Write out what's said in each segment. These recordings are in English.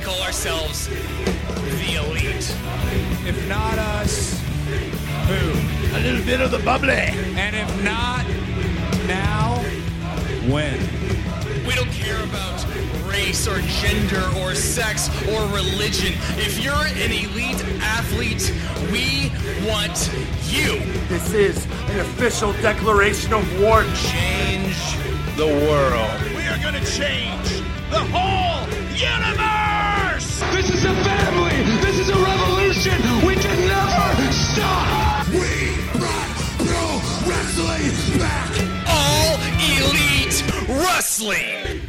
call ourselves the Elite. If not us, who? A little bit of the bubbly. And if not now, when? We don't care about race or gender or sex or religion. If you're an elite athlete, we want you. This is an official declaration of war. Change the world. We are going to change the whole universe. This is a family. This is a revolution. We can never stop. We brought pro wrestling back. All elite wrestling.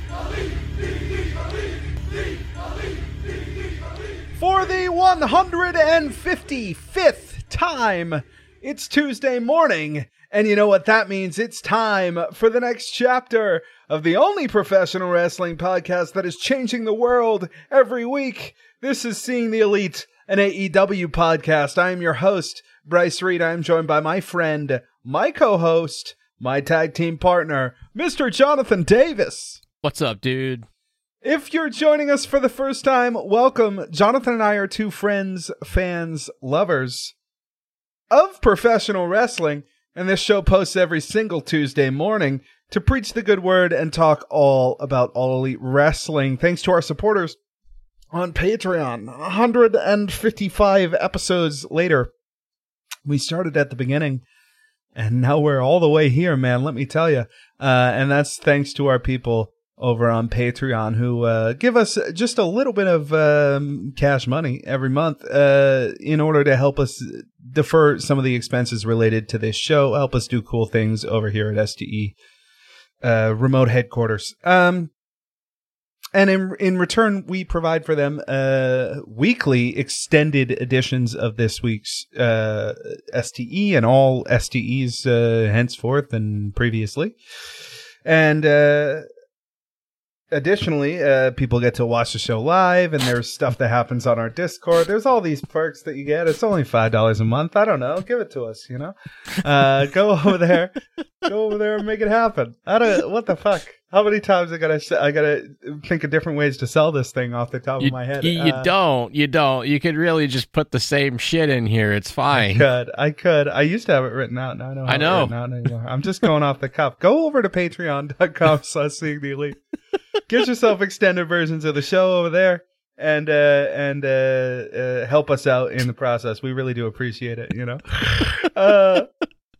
For the 155th time, it's Tuesday morning, and you know what that means? It's time for the next chapter of the only professional wrestling podcast that is changing the world every week. This is Seeing the Elite, an AEW podcast. I am your host, Bryce Reed. I am joined by my friend, my co host, my tag team partner, Mr. Jonathan Davis. What's up, dude? If you're joining us for the first time, welcome. Jonathan and I are two friends, fans, lovers of professional wrestling, and this show posts every single Tuesday morning to preach the good word and talk all about all elite wrestling. Thanks to our supporters on Patreon. 155 episodes later. We started at the beginning and now we're all the way here, man. Let me tell you. Uh, and that's thanks to our people over on Patreon who uh, give us just a little bit of um, cash money every month uh, in order to help us defer some of the expenses related to this show, help us do cool things over here at STE uh, remote headquarters. Um, and in in return, we provide for them uh, weekly extended editions of this week's uh, STE and all STEs uh, henceforth and previously. And uh, additionally, uh, people get to watch the show live, and there's stuff that happens on our Discord. There's all these perks that you get. It's only five dollars a month. I don't know. Give it to us. You know, uh, go over there, go over there and make it happen. I don't. What the fuck? How many times I gotta I gotta think of different ways to sell this thing off the top You, of my head? you, Uh, don't. You don't. You could really just put the same shit in here. It's fine. I could. I could. I used to have it written out. Now I don't I know. out anymore. I'm just going off the cuff. Go over to patreon.com slash seeing the elite. Get yourself extended versions of the show over there and uh and uh, uh help us out in the process. We really do appreciate it, you know. uh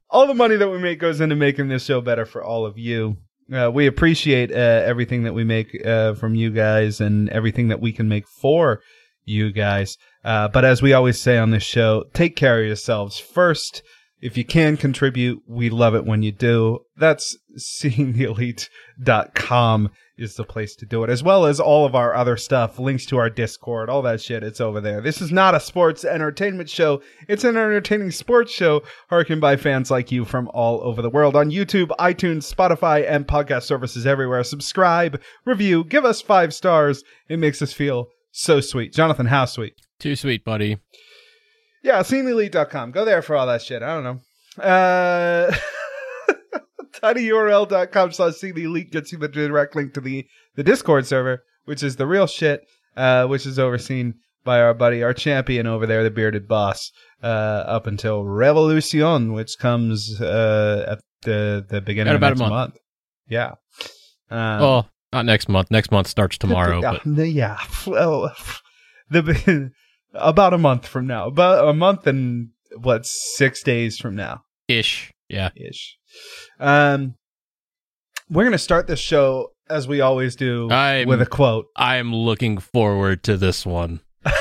all the money that we make goes into making this show better for all of you. Uh, we appreciate uh, everything that we make uh, from you guys and everything that we can make for you guys. Uh, but as we always say on this show, take care of yourselves first. If you can contribute, we love it when you do. That's seeingtheelite.com is the place to do it, as well as all of our other stuff, links to our Discord, all that shit. It's over there. This is not a sports entertainment show. It's an entertaining sports show, hearkened by fans like you from all over the world on YouTube, iTunes, Spotify, and podcast services everywhere. Subscribe, review, give us five stars. It makes us feel so sweet. Jonathan, how sweet? Too sweet, buddy. Yeah, seeingtheelite.com. Go there for all that shit. I don't know. Uh, tinyurl.com slash the elite gets you the direct link to the, the Discord server, which is the real shit, uh, which is overseen by our buddy, our champion over there, the bearded boss, uh, up until Revolution, which comes, uh, at the, the beginning At of about a next month. Yeah. Um, well, not next month. Next month starts tomorrow. yeah, but yeah. Well, the about a month from now, about a month and what six days from now ish. Yeah. ish. Um, we're gonna start this show as we always do I'm- with a quote. I'm looking forward to this one.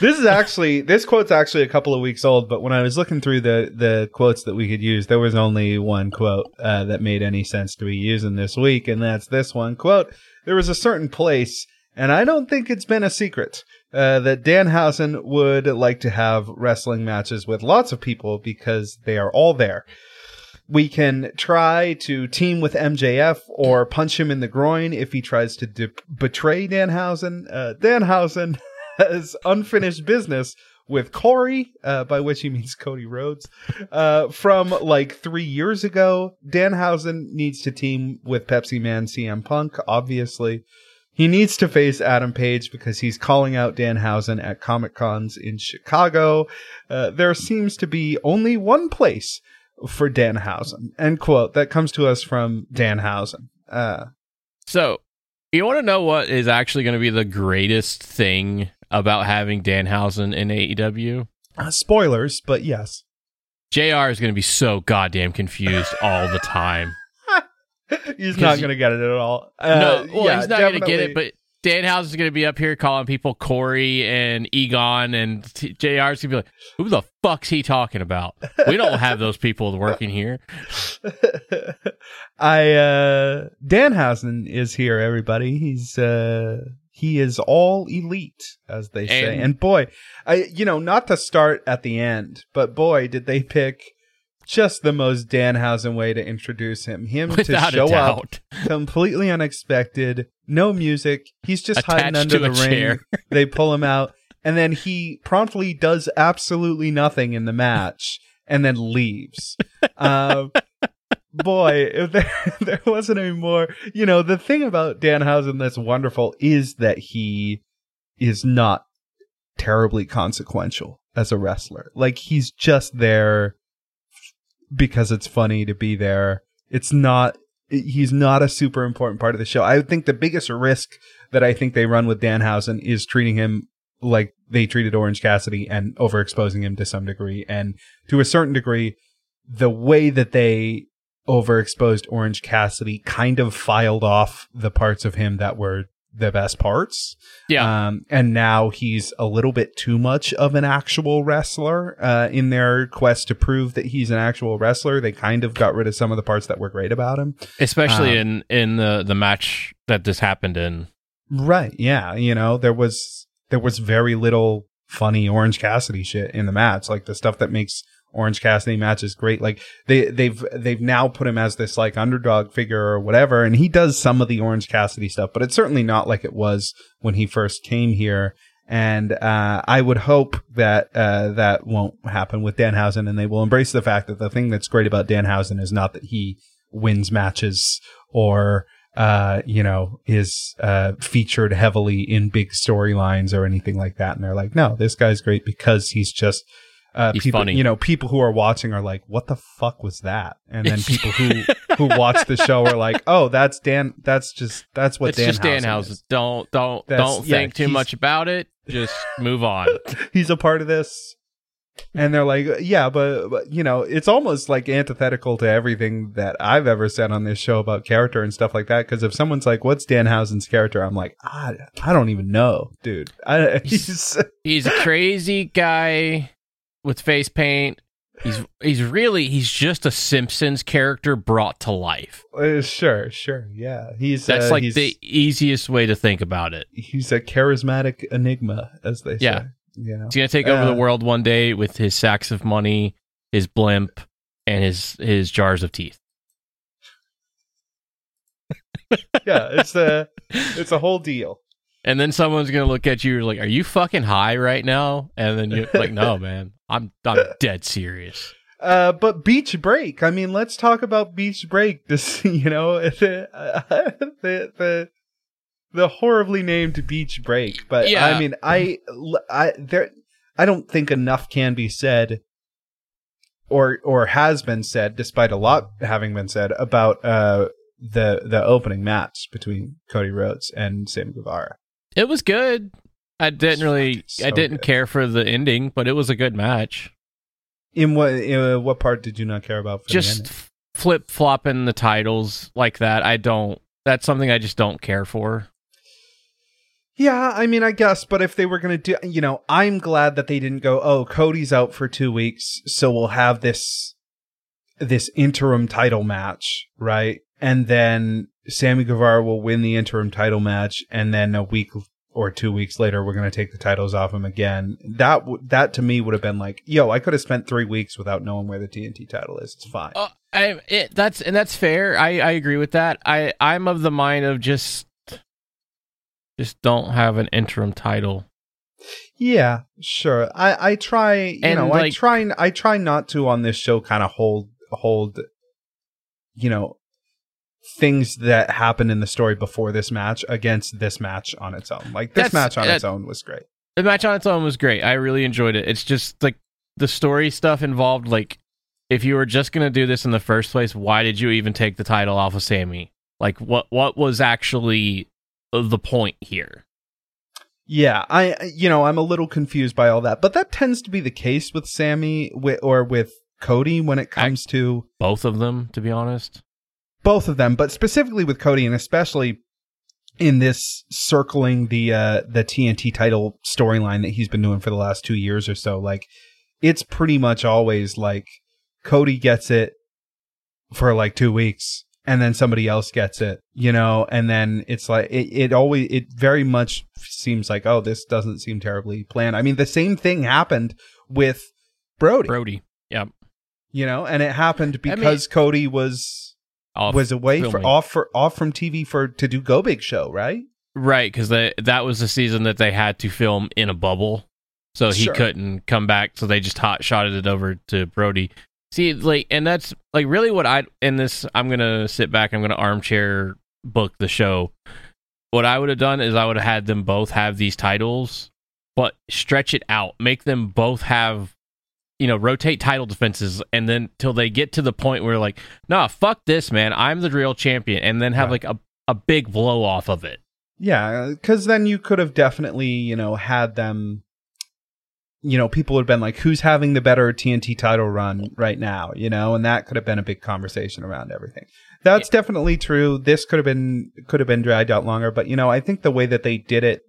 This is actually this quote's actually a couple of weeks old, but when I was looking through the the quotes that we could use, there was only one quote uh, that made any sense to be using this week, and that's this one quote. There was a certain place, and I don't think it's been a secret uh, that Danhausen would like to have wrestling matches with lots of people because they are all there. We can try to team with MJF or punch him in the groin if he tries to de- betray Danhausen. Uh, Danhausen has unfinished business with Corey, uh, by which he means Cody Rhodes, uh, from like three years ago. Danhausen needs to team with Pepsi Man CM Punk, obviously. He needs to face Adam Page because he's calling out Danhausen at Comic Cons in Chicago. Uh, there seems to be only one place for Danhausen. End quote. That comes to us from Danhausen. Uh, So, you want to know what is actually going to be the greatest thing about having Danhausen in AEW? uh, spoilers, but yes. JR is going to be so goddamn confused all the time. He's not going to get it at all. Uh, no, well, yeah, he's not going to get it, but Danhausen is going to be up here calling people Corey and Egon, and t- JR is going to be like, who the fuck's he talking about? We don't have those people working here. I uh Danhausen is here, everybody. He's uh he is all elite, as they say. And- And, boy, I you know, not to start at the end, but boy, did they pick just the most Danhausen way to introduce him. Him Without to show up completely unexpected, no music. He's just hiding under the ring. chair. they pull him out, and then he promptly does absolutely nothing in the match, and then leaves. um, boy, if there there wasn't any more, you know, the thing about Danhausen that's wonderful is that he is not terribly consequential as a wrestler. Like he's just there because it's funny to be there. It's not he's not a super important part of the show. I think the biggest risk that I think they run with Danhausen is treating him like they treated Orange Cassidy and overexposing him to some degree. And to a certain degree, the way that they overexposed Orange Cassidy kind of filed off the parts of him that were the best parts. Yeah. Um, and now he's a little bit too much of an actual wrestler. Uh, in their quest to prove that he's an actual wrestler, they kind of got rid of some of the parts that were great about him. Especially um, in, in the, the match that this happened in. Right. Yeah. You know, there was there was very little funny Orange Cassidy shit in the match. Like the stuff that makes Orange Cassidy matches great. Like they they've they've now put him as this like underdog figure or whatever, and he does some of the Orange Cassidy stuff, but it's certainly not like it was when he first came here. And uh, I would hope that uh, that won't happen with Danhausen, and they will embrace the fact that the thing that's great about Danhausen is not that he wins matches or uh, you know, is uh, featured heavily in big storylines or anything like that. And they're like, no, this guy's great because he's just. Uh, He's people, funny. you know, people who are watching are like, "What the fuck was that?" And then people who who watch the show are like, "Oh, that's Dan. That's just that's what it's just Danhausen. Don't don't That's- don't yeah, think too much about it. Just move on. He's a part of this." And they're like, "Yeah, but, but you know, it's almost like antithetical to everything that I've ever said on this show about character and stuff like that." Because if someone's like, "What's Danhausen's character?" I'm like, "I I don't even know, dude. I, he's He's a crazy guy with face paint. He's he's really he's just a Simpsons character brought to life. Uh, sure, sure, yeah. He's That's uh, like he's, the easiest way to think about it. he's a charismatic enigma, as they Yeah. say. You know, He's gonna take over Uh, the world one day with his sacks of money, his blimp, and his his jars of teeth. yeah. It's a it's a whole deal. And then someone's gonna look at you like, "Are you fucking high right now?" And then you're like, "No, man, I'm I'm dead serious." Uh, but Beach Break. I mean, let's talk about Beach Break. This, you know, the the the, the horribly named Beach Break. But Yeah. I mean, I I there I don't think enough can be said, or or has been said, despite a lot having been said about uh the the opening match between Cody Rhodes and Sam Guevara. It was good. I didn't really, so I didn't good. care for the ending, but it was a good match. In what in uh, what part did you not care about? For Just flip flopping the titles like that. I don't. That's something I just don't care for. Yeah, I mean, I guess, but if they were going to do, you know, I'm glad that they didn't go, oh, Cody's out for two weeks, so we'll have this, this interim title match, right? And then Sammy Guevara will win the interim title match, and then a week or two weeks later, we're going to take the titles off him again. That, w- that to me would have been like, yo, I could have spent three weeks without knowing where the TNT title is. It's fine. Uh, I, it, that's and that's fair. I, I agree with that. I I'm of the mind of just just don't have an interim title. Yeah, sure. I I try, you And, know, I try I try not to on this show kind of hold hold you know things that happened in the story before this match against this match on its own. Like this That's- match on that- its own was great. the match on its own was great. I really enjoyed it. It's just like the story stuff involved. Like, if you were just gonna do this in the first place, why did you even take the title off of Sammy? Like, what what was actually the point here? Yeah, I you know I'm a little confused by all that, but that tends to be the case with Sammy wi- or with Cody when it comes to Both of them, to be honest. Both of them, but specifically with Cody and especially in this circling the uh the TNT title storyline that he's been doing for the last 2 years or so like it's pretty much always like Cody gets it for like 2 weeks and then somebody else gets it, you know, and then it's like it, it always it very much seems like oh this doesn't seem terribly planned. I mean the same thing happened with Brodie, Brodie. Yep. you know, and it happened mean- because Cody was Off was away for off for off from TV for to do Go Big Show, right? Right, because that was the season that they had to film in a bubble, so he Sure. couldn't come back. So they just hot shotted it over to Brodie. See, like, and that's like really what I in this. I'm gonna sit back. I'm gonna armchair book the show. What I would have done is I would have had them both have these titles, but stretch it out, make them both have, you know, rotate title defenses, and then till they get to the point where like, nah, fuck this, man, I'm the real champion, and then have Right. like a a big blow off of it. Yeah, because then you could have definitely you know had them. You know, people would have been like, "Who's having the better TNT title run right now?" You know, and that could have been a big conversation around everything. That's definitely true. This could have been could have been dragged out longer, but you know, I think the way that they did it,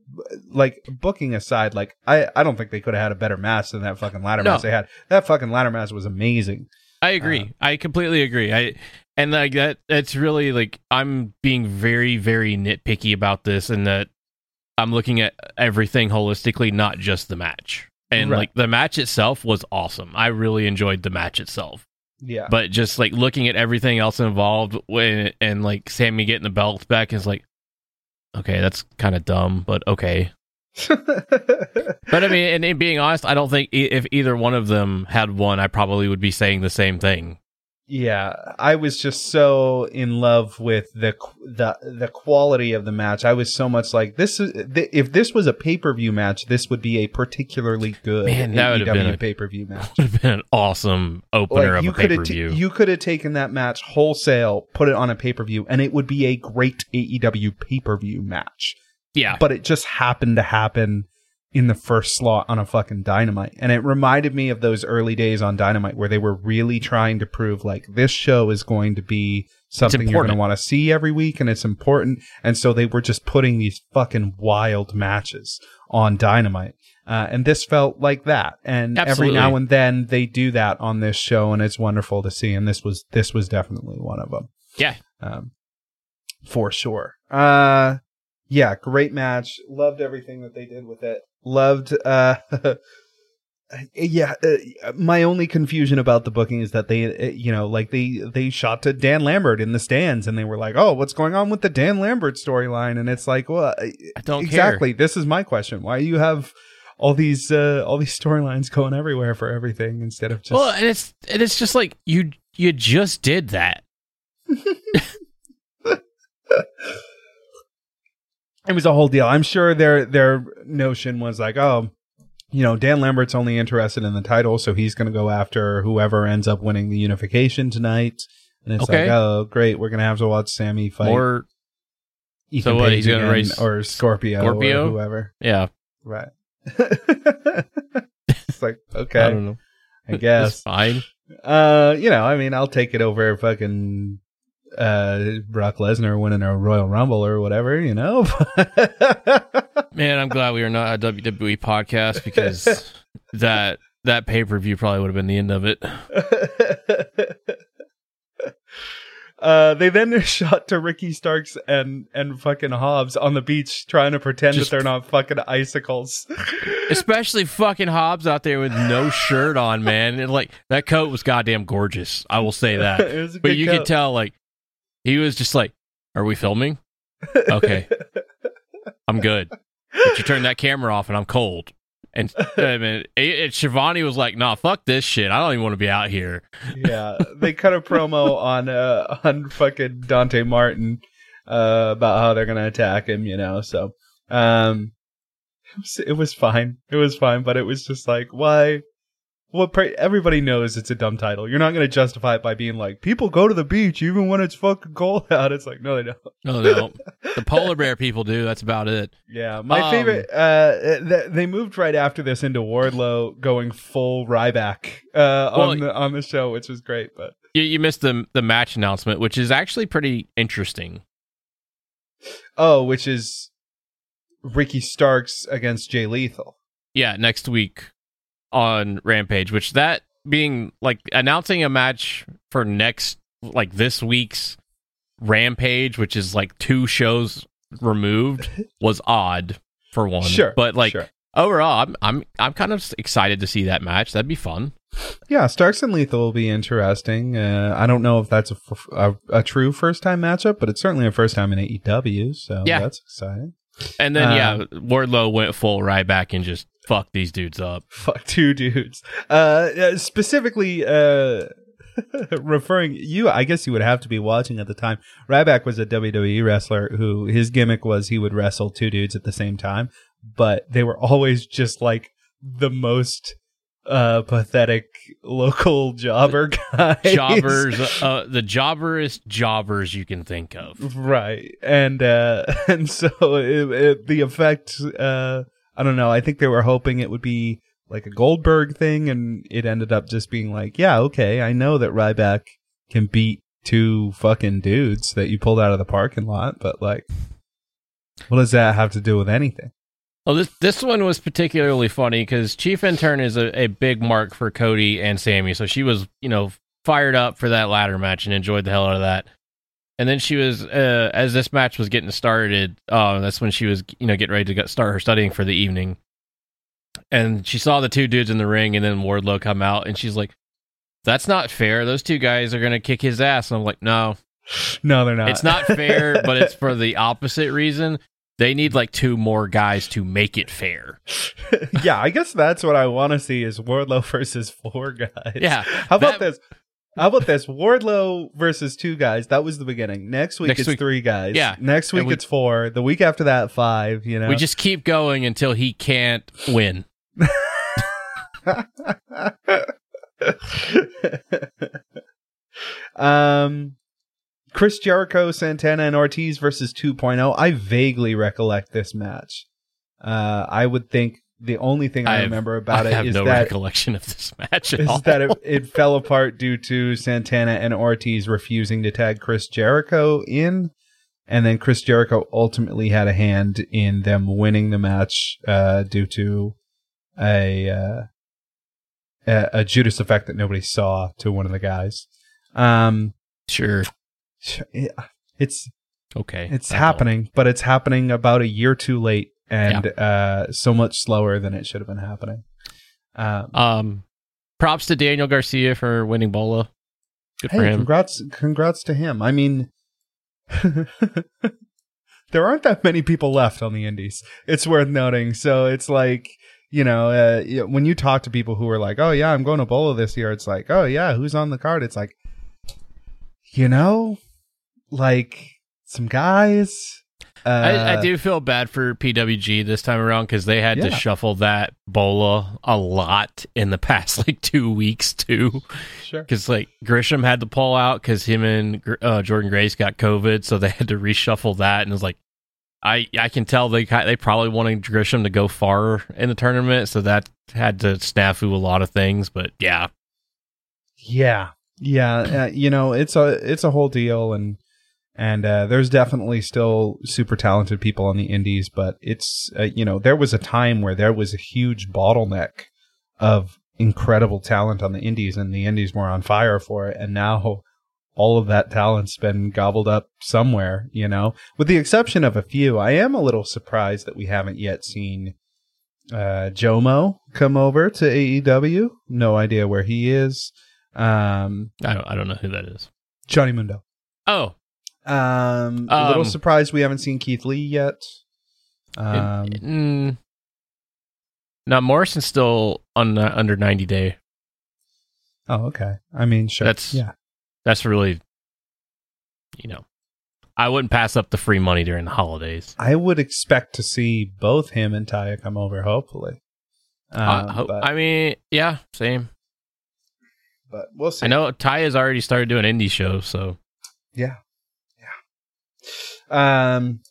like booking aside, like I I don't think they could have had a better match than that fucking ladder No. match they had. That fucking ladder match was amazing. I agree. Uh, I completely agree. I and like that it's really like I'm being very very nitpicky about this and that I'm looking at everything holistically, not just the match. And Right. like the match itself was awesome. I really enjoyed the match itself. Yeah, But just like looking at everything else involved when and like Sammy getting the belt back is like okay, that's kind of dumb, but okay. But I mean, and, and being honest, I don't think e- if either one of them had won, I probably would be saying the same thing. Yeah, I was just so in love with the the the quality of the match. I was so much like this is th- if this was a pay per view match, this would be a particularly good Man, that would have been a- pay per view match. would have been an awesome opener Like of you a pay could per have view. you could have taken that match wholesale, put it on a pay per view, and it would be a great AEW pay per view match. yeah, But it just happened to happen in the first slot on a fucking Dynamite, and it reminded me of those early days on Dynamite where they were really trying to prove like this show is going to be something you're going to want to see every week, and it's important. And so they were just putting these fucking wild matches on Dynamite. Uh, and this felt like that, and every now and then they do that on this show, and it's wonderful to see. And this was this was definitely one of them yeah. um, for sure. Uh, yeah, great match. Loved everything that they did with it. Loved. Uh, yeah, uh, my only confusion about the booking is that they, uh, you know, like they they shot to Dan Lambert in the stands, and they were like, "Oh, what's going on with the Dan Lambert storyline?" And it's like, well, I don't exactly. This is my question. Why do you have all these uh, all these storylines going everywhere for everything instead of just. Well, and it's and it's just like you you just did that. it was a whole deal. I'm sure their their notion was like, oh, you know, Dan Lambert's only interested in the title, so he's going to go after whoever ends up winning the unification tonight. And it's Okay. like, oh, great, we're going to have to watch Sammy fight Or Ethan so what, Page he's gonna again, race or Scorpio, Scorpio? or whoever. yeah, Right. it's like okay, I I, don't know. It's guess. fine. Uh, you know, I mean, I'll take it over fucking uh Brock Lesnar winning a Royal Rumble or whatever, you know. Man, I'm glad we are not a WWE podcast because that that pay per view probably would have been the end of it. Uh, they then shot to Ricky Starks and and fucking Hobbs on the beach trying to pretend Just- that they're not fucking icicles. Especially fucking Hobbs out there with no shirt on, man. And like that coat was goddamn gorgeous. I will say that. It was a but you could tell like he was just like, "Are we filming? Okay, I'm good." But you turn that camera off and I'm cold. And I mean, it, it, Shivani was like, "Nah, fuck this shit. I don't even want to be out here." yeah, they cut a promo on uh on fucking Dante Martin uh about how they're gonna attack him, you know. So um it was, it was fine. It was fine, but it was just like, why? Well, pra- everybody knows it's a dumb title. You're not going to justify it by being like, people go to the beach even when it's fucking cold out. It's like, no, they don't. No, they don't. the polar bear people do. That's about it. Yeah, my Um, favorite. Uh, th- they moved right after this into Wardlow going full Ryback uh, Well, on the on the show, which was great. But You, you missed the the match announcement, which is actually pretty interesting. oh, which is Ricky Starks against Jay Lethal. Yeah, next week on Rampage, which that being like announcing a match for next like this week's Rampage, which is like two shows removed, was odd for one. Sure, but like sure. overall, I'm I'm I'm kind of excited to see that match. That'd be fun. Yeah, Starks and Lethal will be interesting. Uh, I don't know if that's a, f- a, a true first time matchup, but it's certainly a first time in AEW, so Yeah. that's exciting. And then Um, yeah, Wardlow went full Ryback and just fucked these dudes up. Fuck two dudes. Uh, specifically, uh, referring you, I guess you would have to be watching at the time. Ryback was a WWE wrestler who his gimmick was he would wrestle two dudes at the same time, but they were always just like the most uh pathetic local jobber guys. Jobbers, uh, the jobberest jobbers you can think of. right and uh and so it, it, the effect uh i don't know i think they were hoping it would be like a goldberg thing and it ended up just being like yeah okay i know that ryback can beat two fucking dudes that you pulled out of the parking lot but like what does that have to do with anything Well, this this one was particularly funny because Chief Intern is a, a big mark for Cody and Sammy, so she was you know fired up for that ladder match and enjoyed the hell out of that. And then she was uh, as this match was getting started. Uh, that's when she was you know getting ready to get, start her studying for the evening. And she saw the two dudes in the ring, and then Wardlow come out, and she's like, "That's not fair. Those two guys are gonna kick his ass." And I'm like, "No, no they're not it's not fair, but it's for the opposite reason. They need like two more guys to make it fair. yeah i guess that's what i want to see is wardlow versus four guys Yeah, How about that- this? How about this? Wardlow versus two guys. That was the beginning. Next week Next it's week- three guys. yeah. Next week we- it's four. The week after that, five. You know. We just keep going until he can't win. um, Chris Jericho, Santana, and Ortiz versus 2.0. I vaguely recollect this match. Uh, I would think the only thing I, have- remember about I it have is no that recollection of this match at all. is that it, it fell apart due to Santana and Ortiz refusing to tag Chris Jericho in, and then Chris Jericho ultimately had a hand in them winning the match uh, due to a, uh, a a Judas effect that nobody saw to one of the guys. Um, sure. Yeah, it's Okay. it's all. happening, but it's happening about a year too late and uh, so much slower than it should have been happening. Um, Um, props to Daniel Garcia for winning Bola. Good for him. congrats, congrats to him. I mean, there aren't that many people left on the Indies. It's worth noting. So it's like, you know, uh, you know, when you talk to people who are like, "Oh yeah, I'm going to Bola this year," it's like, "Oh yeah, who's on the card?" It's like, you know, like some guys. Uh, I, I do feel bad for PWG this time around because they had to shuffle that Bola a lot in the past like two weeks too. Sure. Because like Gresham had to pull out because him and uh, Jordynne Grace got COVID, so they had to reshuffle that. And it was like, I I can tell they they probably wanted Gresham to go far in the tournament, so that had to snafu a lot of things. But yeah, Yeah, yeah. Uh, you know, it's a it's a whole deal, and and uh, there's definitely still super talented people on the indies, but it's uh, you know there was a time where there was a huge bottleneck of incredible talent on the indies, and the indies were on fire for it, and now all of that talent's been gobbled up somewhere. You know, with the exception of a few, I am a little surprised that we haven't yet seen uh Jomo come over to AEW. No idea where he is. Um I don't I don't know who that is. Johnny Mundo. Oh, Um, a little Um, surprised we haven't seen Keith Lee yet. Um, mm, Now Morrison's still on uh, under ninety day. Oh, okay. I mean, sure. That's- yeah. That's really, you know, I wouldn't pass up the free money during the holidays. I would expect to see both him and Taya come over. Hopefully. Um, Uh, ho- but, I mean, yeah, same. but we'll see. I know Ty has already started doing indie shows, so Yeah. Um.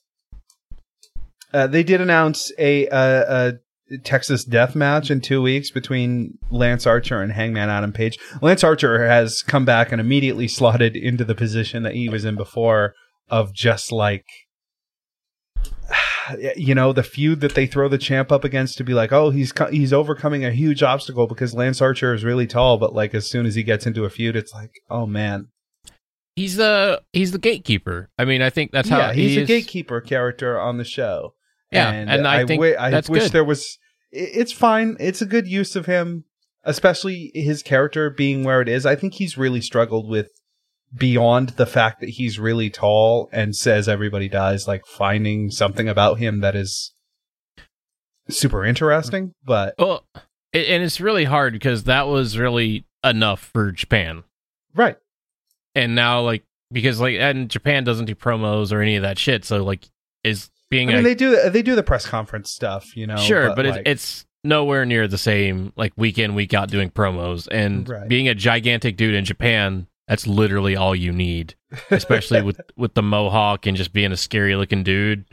Uh, they did announce a, a, a Texas death match in two weeks between Lance Archer and Hangman Adam Page. Lance Archer has come back and immediately slotted into the position that he was in before of just like you know the feud that they throw the champ up against to be like oh he's co- he's overcoming a huge obstacle because Lance Archer is really tall but like as soon as he gets into a feud it's like oh man he's the he's the gatekeeper. I mean, I think that's how yeah, he's he a gatekeeper character on the show. Yeah, and I think wi- that's wish good. there was. It's fine. It's a good use of him, especially his character being where it is. I think he's really struggled with beyond the fact that he's really tall and says everybody dies, like finding something about him that is super interesting. But Well, and it's really hard because that was really enough for Japan, right, and now like because like and Japan doesn't do promos or any of that shit, so like is being I mean a they do they do the press conference stuff, you know. sure, but, like, it's it's nowhere near the same like week in week out doing promos and Right. being a gigantic dude in Japan. That's literally all you need, especially with with the mohawk and just being a scary looking dude.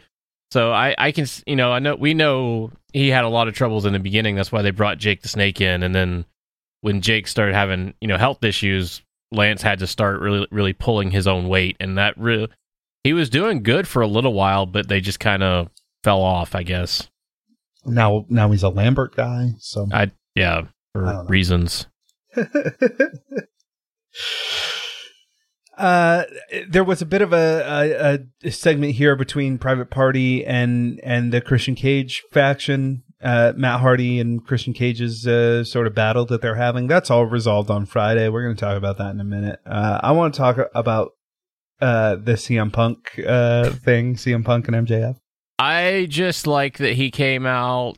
So I I can you know I know we know he had a lot of troubles in the beginning. That's why they brought Jake the Snake in, and then when Jake started having you know health issues, Lance had to start really really pulling his own weight, and that really he was doing good for a little while, but they just kind of fell off, I guess. now now he's a Lambert guy, so I yeah for don't reasons. Uh, there was a bit of a, a, a segment here between Private Party and and the Christian Cage faction. Uh, Matt Hardy and Christian Cage's uh, sort of battle that they're having. That's all resolved on Friday. We're going to talk about that in a minute. Uh, I want to talk about uh, the CM Punk uh, thing, CM Punk and MJF. I just like that he came out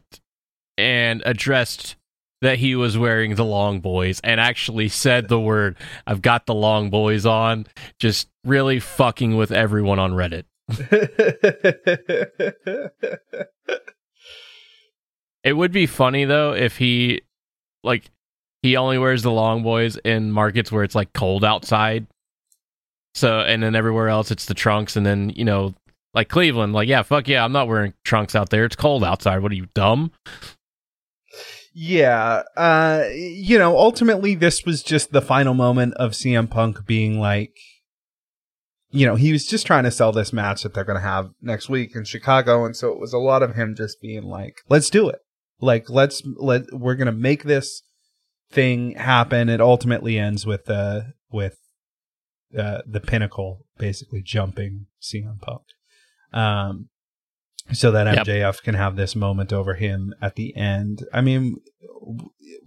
and addressed that he was wearing the long boys and actually said the word I've got the long boys on just really fucking with everyone on Reddit. It would be funny though if he like he only wears the long boys in markets where it's like cold outside. So and then everywhere else it's the trunks and then, you know, like Cleveland, like yeah, fuck yeah, I'm not wearing trunks out there. It's cold outside. What are you dumb? Yeah, uh, you know, ultimately, this was just the final moment of CM Punk being like, you know, he was just trying to sell this match that they're going to have next week in Chicago, and so it was a lot of him just being like, "Let's do it! Like, let's let we're to make this thing happen." It ultimately ends with uh with uh, the pinnacle basically jumping CM Punk. Um, so that Yep. MJF can have this moment over him at the end. I mean,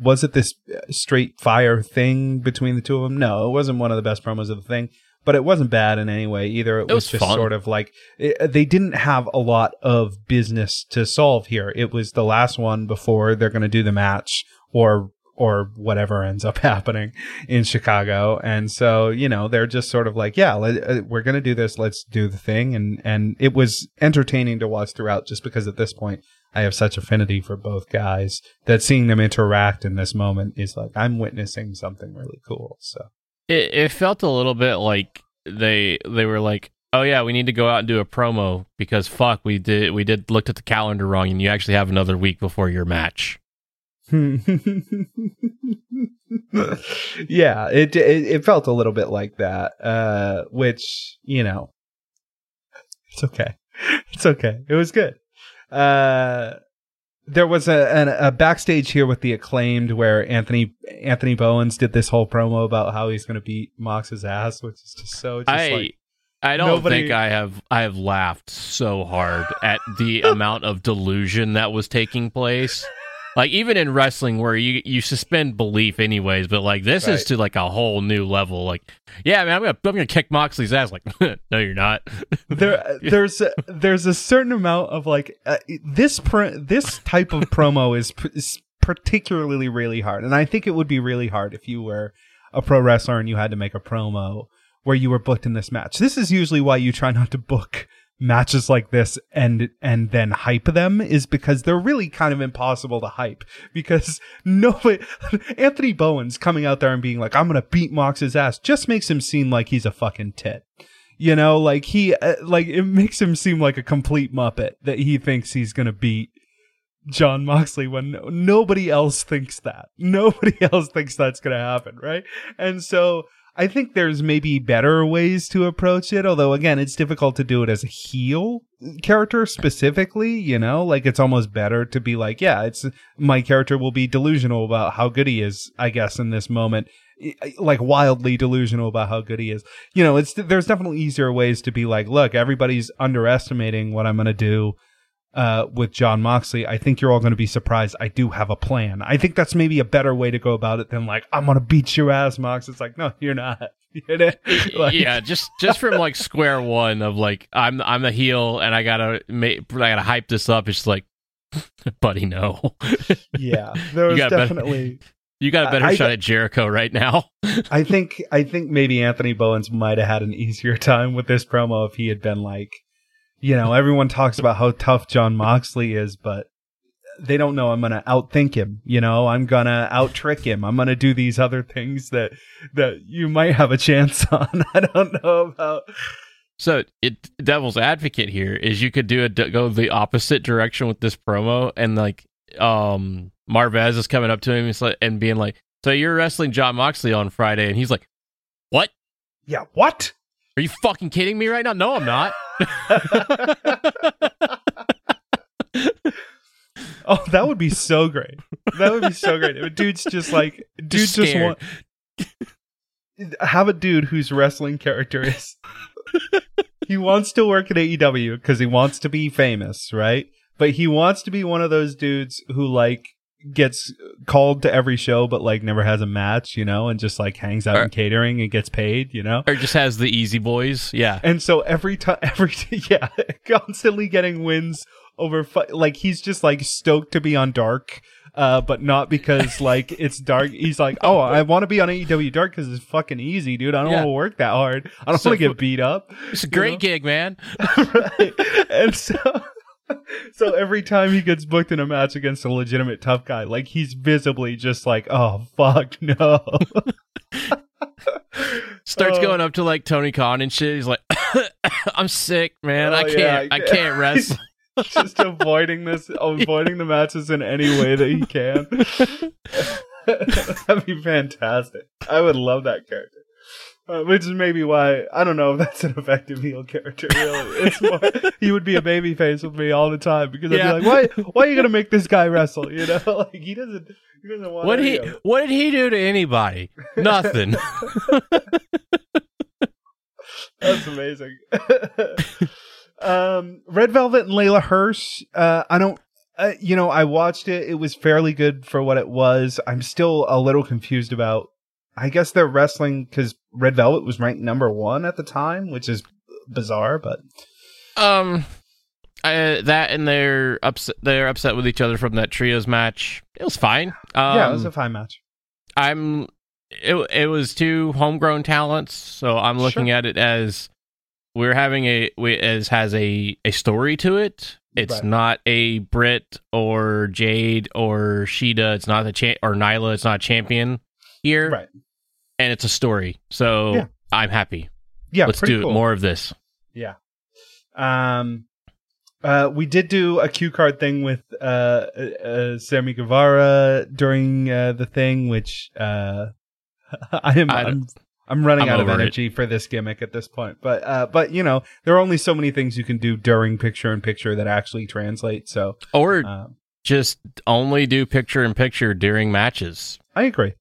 was it this straight fire thing between the two of them? No, it wasn't one of the best promos of the thing, but it wasn't bad in any way either. It, It was, was just fun. sort of like it, they didn't have a lot of business to solve here. It was the last one before they're going to do the match or or whatever ends up happening in Chicago. And so, you know, they're just sort of like, yeah, let, uh, we're going to do this. Let's do the thing. And, and it was entertaining to watch throughout just because at this point I have such affinity for both guys that seeing them interact in this moment is like, I'm witnessing something really cool. So It it felt a little bit like they they were like, "Oh yeah, we need to go out and do a promo because fuck, we did we did looked at the calendar wrong and you actually have another week before your match." yeah, it, it it felt a little bit like that, uh, which you know, it's okay, it's okay. It was good. Uh, there was a, an, a backstage here with the acclaimed where Anthony Anthony Bowens did this whole promo about how he's going to beat Mox's ass, which is just so just I like I don't nobody- think I have I have laughed so hard at the amount of delusion that was taking place. like even in wrestling where you you suspend belief anyways, but like this is to like a whole new level. Like, yeah, man, I'm gonna I'm gonna kick Moxley's ass. Like, no, you're not. there there's a, there's a certain amount of like uh, this pr- this type of promo is, p- is particularly really hard and i think it would be really hard if you were a pro wrestler and you had to make a promo where you were booked in this match this is usually why you try not to book matches like this and and then hype them is because they're really kind of impossible to hype because nobody Anthony Bowen's coming out there and being like I'm going to beat Mox's ass just makes him seem like he's a fucking tit. You know like he uh, like it makes him seem like a complete muppet that he thinks he's gonna beat john moxley when no- nobody else thinks that. Nobody else thinks that's gonna happen right? And so i think there's maybe better ways to approach it although again it's difficult to do it as a heel character specifically you know? Like it's almost better to be like yeah it's my character will be delusional about how good he is i guess in this moment. Like wildly delusional about how good he is. You know, it's there's definitely easier ways to be like, look, everybody's underestimating what I'm going to do uh, with John Moxley. I think you're all going to be surprised. I do have a plan. I think that's maybe a better way to go about it than like, I'm going to beat your ass, Mox. It's like, no, you're not. You know? Like- yeah, just just from like square one of like I'm I'm the heel and I gotta make I gotta hype this up. It's like, buddy, no, yeah. There was better- definitely. you got a better I- shot at Jericho right now. I think I think maybe Anthony Bowens might have had an easier time with this promo if he had been like, you know, everyone talks about how tough John Moxley is, but they don't know I'm gonna outthink him. You know, I'm gonna out trick him. I'm gonna do these other things that that you might have a chance on. I don't know about. So, it devil's advocate here is you could do a go the opposite direction with this promo, and like, um, Marvez is coming up to him and being like, "So you're wrestling John Moxley on Friday?" And he's like, "What? Yeah, what? Are you fucking kidding me right now? No, I'm not." Oh, that would be so great. That would be so great. If a dude's just like, dude just, scared. want have a dude whose wrestling character is he wants to work at AEW because he wants to be famous, right? But he wants to be one of those dudes who like gets called to every show but like never has a match, you know, and just like hangs out Or- in catering and gets paid, you know? or just has the easy boys. Yeah. And so every time, every yeah, constantly getting wins over, fi- like he's just like stoked to be on Dark, uh, but not because like it's dark. He's like, oh, I want to be on AEW Dark because it's fucking easy, dude. I don't Yeah. want to work that hard. I don't So want to get beat up. It's a great know? gig, man. right? And so, so every time he gets booked in a match against a legitimate tough guy, like he's visibly just like, oh fuck no. Starts Oh. going up to like Tony Khan and shit. He's like, "I'm sick, man. I Oh, can't. yeah, I can't wrestle." just avoiding this, avoiding the matches in any way that he can. That'd be fantastic. I would love that character. Uh, which is maybe why I don't know if that's an effective heel character. Really, it's more he would be a baby face with me all the time because Yeah. I'd be like, why, why are you gonna make this guy wrestle? You know, like he doesn't, he doesn't want. What he. What did he do to anybody? Nothing. That's amazing. um, Red Velvet and Leyla Hirsch. Uh, I don't. Uh, you know, I watched it. It was fairly good for what it was. I'm still a little confused about. I guess they're wrestling because Red Velvet was ranked number one at the time, which is bizarre. But um, I, that and they're upset. They're upset with each other from that trios match. It was fine. Um, yeah, it was a fine match. I'm. It it was two homegrown talents, so I'm looking Sure. at it as we're having a we as has a a story to it. It's Right. not a Britt or Jade or Shida. It's not the cha- or Nyla. It's not a champion here, Right. And it's a story. So Yeah. I'm happy. Yeah. Let's do cool. more of this. Yeah. Um, uh, we did do a cue card thing with uh, uh, uh Sammy Guevara during uh, the thing, which uh, I am I'm, I'm running I'm out of over it. energy for this gimmick at this point. But uh, but you know there are only so many things you can do during picture in picture that actually translate. So Or um, just only do picture in picture during matches. I agree.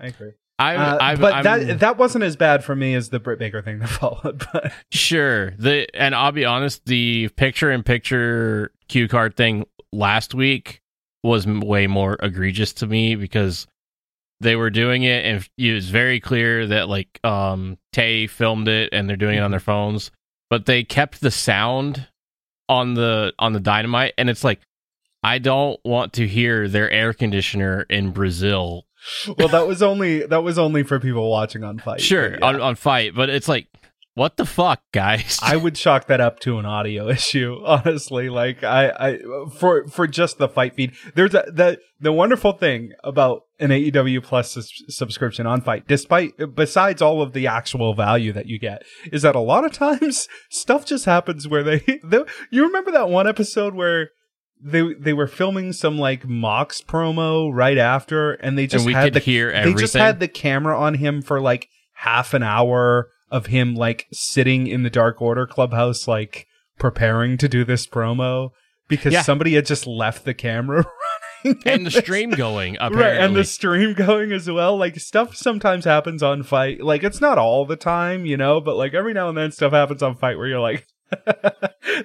I agree. I, Uh, I, but I'm, that that wasn't as bad for me as the Britt Baker thing that followed. But Sure. The and I'll be honest, the picture in picture cue card thing last week was way more egregious to me because they were doing it and it was very clear that like um Tay filmed it and they're doing it on their phones, but they kept the sound on the on the dynamite and it's like I don't want to hear their air conditioner in Brazil. Well, that was only that was only for people watching on FITE. Sure, yeah. on, on FITE, but it's like what the fuck, guys? I would chalk that up to an audio issue, honestly. Like I, I for for just the FITE feed. There's a the the wonderful thing about an AEW Plus sus- subscription on FITE, despite besides all of the actual value that you get, is that a lot of times stuff just happens where they. they you remember that one episode where. They they were filming some like Mox promo right after, and they just we had could the hear they just had the camera on him for like half an hour of him like sitting in the Dark Order clubhouse, like preparing to do this promo because Yeah. somebody had just left the camera running and the this- stream going apparently. Right, and the stream going as well. Like stuff sometimes happens on FITE. Like it's not all the time, you know, but like every now and then stuff happens on FITE where you're like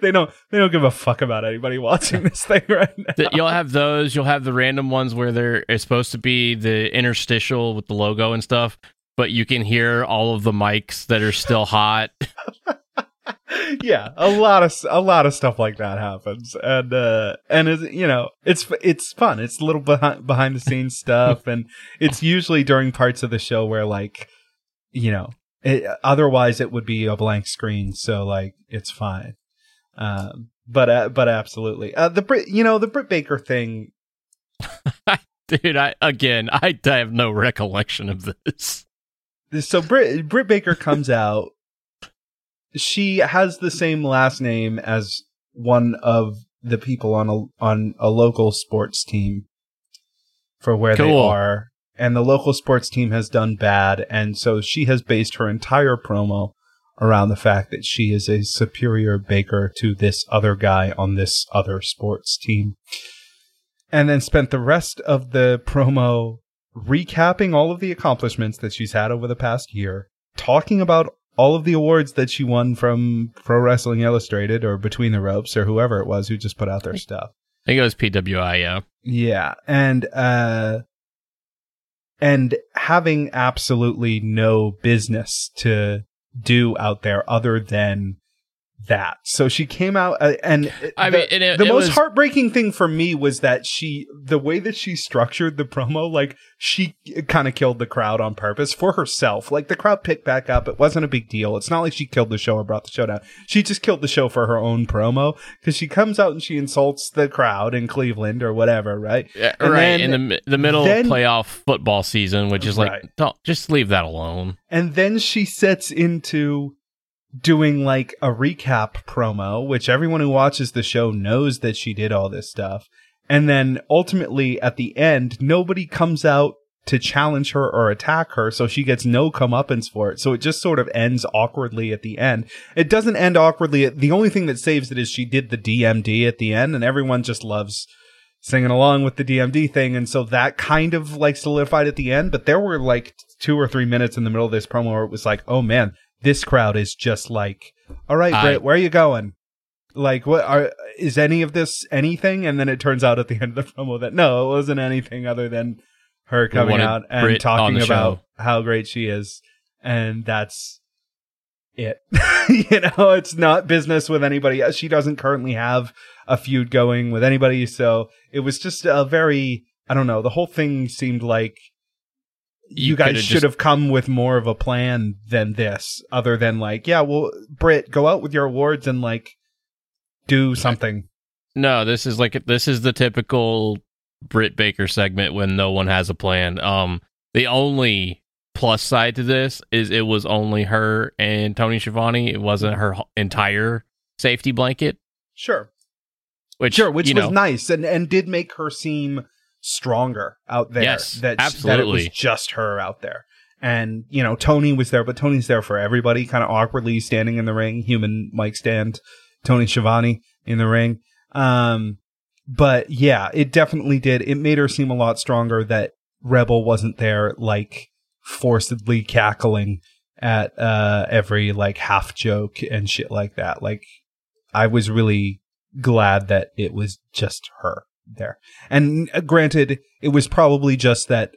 they don't they don't give a fuck about anybody watching this thing right now. You'll have those. You'll have the random ones where there is supposed to be the interstitial with the logo and stuff, but you can hear all of the mics that are still hot. yeah, a lot of a lot of stuff like that happens, and uh, and it's, you know it's it's fun. It's a little behind behind the scenes stuff, and it's usually during parts of the show where like you know it, otherwise it would be a blank screen, so like it's fine. Um, but uh, but absolutely, uh, the Britt you know the Britt Baker thing. Dude, I again, I, I have no recollection of this. So Britt Britt Baker comes out. She has the same last name as one of the people on a on a local sports team for where they are, and the local sports team has done bad, and so she has based her entire promo around the fact that she is a superior baker to this other guy on this other sports team. And then spent the rest of the promo recapping all of the accomplishments that she's had over the past year, talking about all of the awards that she won from Pro Wrestling Illustrated or Between the Ropes or whoever it was who just put out their stuff. I think it was PWI, yeah. Yeah, and uh and having absolutely no business to do out there other than that. So she came out uh, and I the, mean, it- the it most was- heartbreaking thing for me was that she the way that she structured the promo like she kind of killed the crowd on purpose for herself. Like the crowd picked back up. It wasn't a big deal. It's not like she killed the show or brought the show down. She just killed the show for her own promo because she comes out and she insults the crowd in Cleveland or whatever, right? Yeah, And right then- in the the middle then- of playoff football season, which is like, Right. don't just leave that alone. And then she sets into doing like a recap promo, which everyone who watches the show knows that she did all this stuff. And then ultimately at the end, nobody comes out to challenge her or attack her, so she gets no comeuppance for it. So it just sort of ends awkwardly at the end. It doesn't end awkwardly. The only thing that saves it is she did the DMD at the end, and everyone just loves singing along with the DMD thing. And so that kind of like solidified at the end. But there were like two or three minutes in the middle of this promo where it was like, oh man, this crowd is just like, all right, I- Britt, where are you going? Like, what are, is any of this anything? And then it turns out at the end of the promo that no, it wasn't anything other than her coming out and Britt on talking about show. how great she is. And that's it. you know, it's not business with anybody. She doesn't currently have a feud going with anybody. So it was just a very, I don't know, the whole thing seemed like you, You guys should just- have come with more of a plan than this, other than like, yeah, well, Britt, go out with your awards and like do something. No, this is like this is the typical Britt Baker segment when no one has a plan. Um, the only plus side to this is it was only her and Tony Schiavone. It wasn't her entire safety blanket, Sure. which Sure, which was know, nice and, and did make her seem stronger out there. Yes, that, That it was just her out there. And, you know, Tony was there, but Tony's there for everybody, kind of awkwardly standing in the ring, human mic stand, Tony Schiavone in the ring. Um, but yeah, it definitely did. It made her seem a lot stronger that Rebel wasn't there, like, forcedly cackling at, uh, every, like, half joke and shit like that. Like, I was really glad that it was just her there. And uh, granted, it was probably just that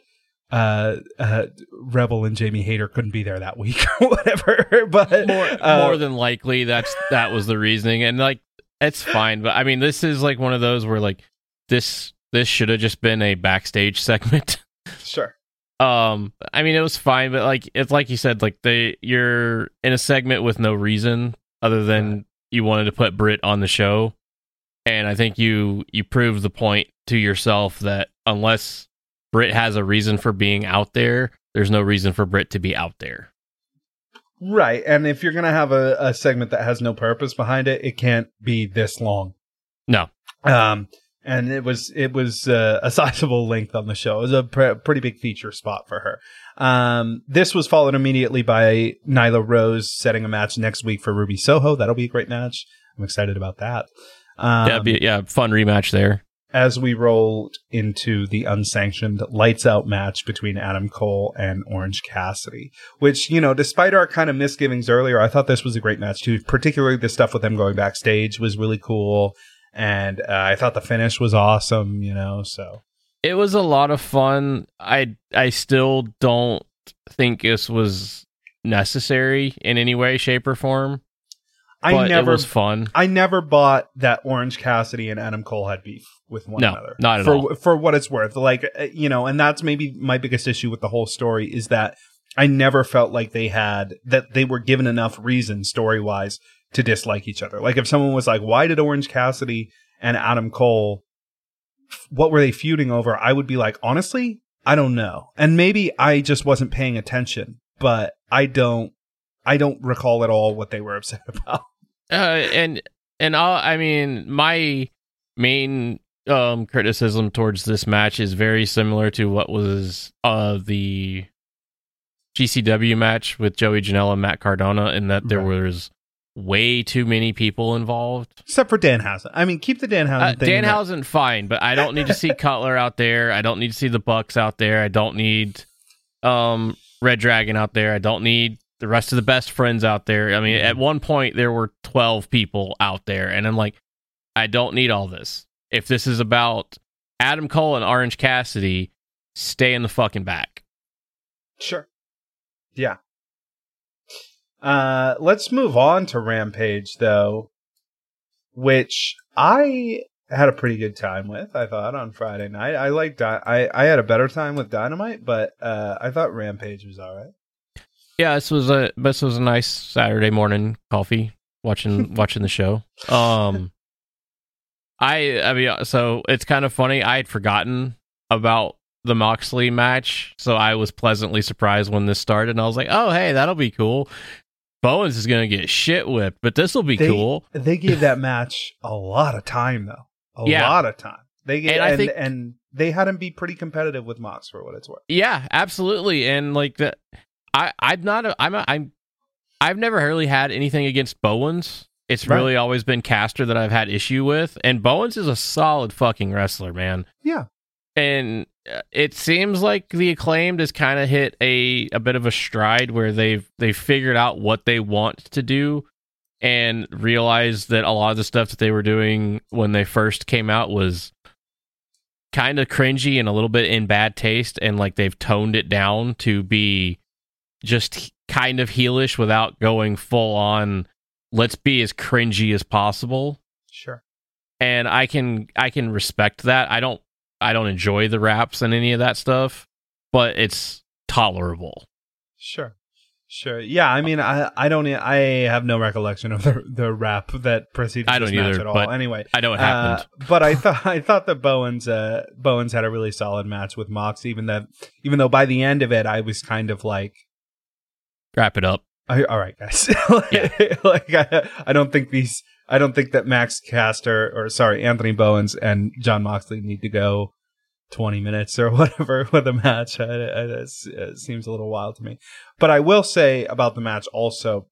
uh, uh, Rebel and Jamie Hayter couldn't be there that week or whatever. But more uh, more than likely that's that was the reasoning and like it's fine but i mean this is like one of those where like this this should have just been a backstage segment sure. um i mean it was fine but like it's like you said like they you're in a segment with no reason other than you wanted to put Britt on the show and i think you you proved the point to yourself that unless Britt has a reason for being out there there's no reason for Britt to be out there Right. And if you're going to have a, a segment that has no purpose behind it, it can't be this long. no Um, and it was it was uh, a sizable length on the show. It was a pre- pretty big feature spot for her. Um, this was followed immediately by Nyla Rose setting a match next week for Ruby Soho. That'll be a great match. I'm excited about that. Um, yeah be, yeah fun rematch there as we rolled into the unsanctioned lights out match between Adam Cole and Orange Cassidy, which, you know, despite our kind of misgivings earlier, I thought this was a great match too. Particularly the stuff with them going backstage was really cool. And uh, I thought the finish was awesome, you know, so. it was a lot of fun. I I still don't think this was necessary in any way, shape, or form. I never, was fun. I never bought that Orange Cassidy and Adam Cole had beef with one No, another. not at for, all. For what it's worth, like uh, you know, and that's maybe my biggest issue with the whole story is that I never felt like they had that they were given enough reason story wise to dislike each other. Like if someone was like, "Why did Orange Cassidy and Adam Cole? What were they feuding over?" I would be like, honestly, I don't know, and maybe I just wasn't paying attention, but I don't. I don't recall at all what they were upset about. Uh, and and all, I mean, my main um criticism towards this match is very similar to what was uh the GCW match with Joey Janela and Matt Cardona, in that there Right. was way too many people involved. Except for Danhausen. I mean, keep the Danhausen Uh, thing. in there. Danhausen, fine, but I don't need to see Cutler out there. I don't need to see the Bucks out there. I don't need um Red Dragon out there. I don't need the rest of the best friends out there. I mean, at one point there were twelve people out there, and I'm like, I don't need all this. If this is about Adam Cole and Orange Cassidy, stay in the fucking back. Sure. Yeah. Uh, let's move on to Rampage, though, which I had a pretty good time with. I thought on Friday night. I liked. Di- I I had a better time with Dynamite, but uh, I thought Rampage was all right. Yeah, this was a this was a nice Saturday morning coffee watching watching the show. Um, I I mean, so it's kind of funny. I had forgotten about the Moxley match, so I was pleasantly surprised when this started, and I was like, "Oh, hey, that'll be cool." Bowens is gonna get shit whipped, but this will be They, cool. They gave that match a lot of time, though. A Yeah. lot of time. They gave, And and, I think- and they had him be pretty competitive with Mox for what it's worth. Yeah, absolutely, and like that, I I'm not a, I'm a, I'm I've never really had anything against Bowens. It's Right. really always been Caster that I've had issue with, and Bowens is a solid fucking wrestler, man. Yeah. and uh, it seems like the acclaimed has kind of hit a a bit of a stride where they've they've figured out what they want to do and realized that a lot of the stuff that they were doing when they first came out was kind of cringy and a little bit in bad taste and like they've toned it down to be just kind of heelish without going full on let's be as cringy as possible Sure. and I can I can respect that. I don't I don't enjoy the raps and any of that stuff, but it's tolerable. Sure. Sure. Yeah, I mean, I I don't I have no recollection of the the rap that preceded I don't match either, at all. Anyway, I know it happened. Uh, but I thought I thought that Bowens uh, Bowens had a really solid match with Mox, even that even though by the end of it I was kind of like, Wrap it up. I, all right, guys, like, like I, I don't think these I don't think that Max Caster or sorry Anthony Bowens and Jon Moxley need to go. 20 minutes or whatever with a match. I, I, it's- it seems a little wild to me. But I will say about the match also,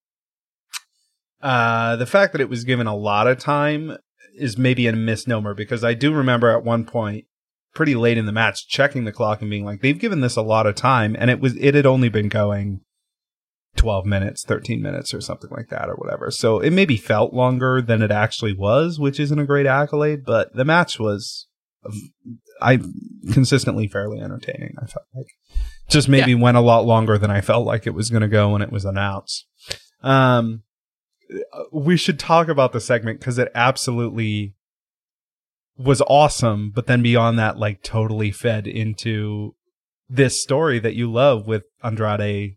uh, the fact that it was given a lot of time is maybe a misnomer because I do remember at one point, pretty late in the match, checking the clock and being like, they've given this a lot of time, and it was it had only been going twelve minutes, thirteen minutes, or something like that, or whatever. So it maybe felt longer than it actually was, which isn't a great accolade, but the match was I consistently fairly entertaining. I felt like just maybe went a lot longer than I felt like it was going to go when it was announced. Um, we should talk about the segment because it absolutely was awesome. But then beyond that, like totally fed into this story that you love with Andrade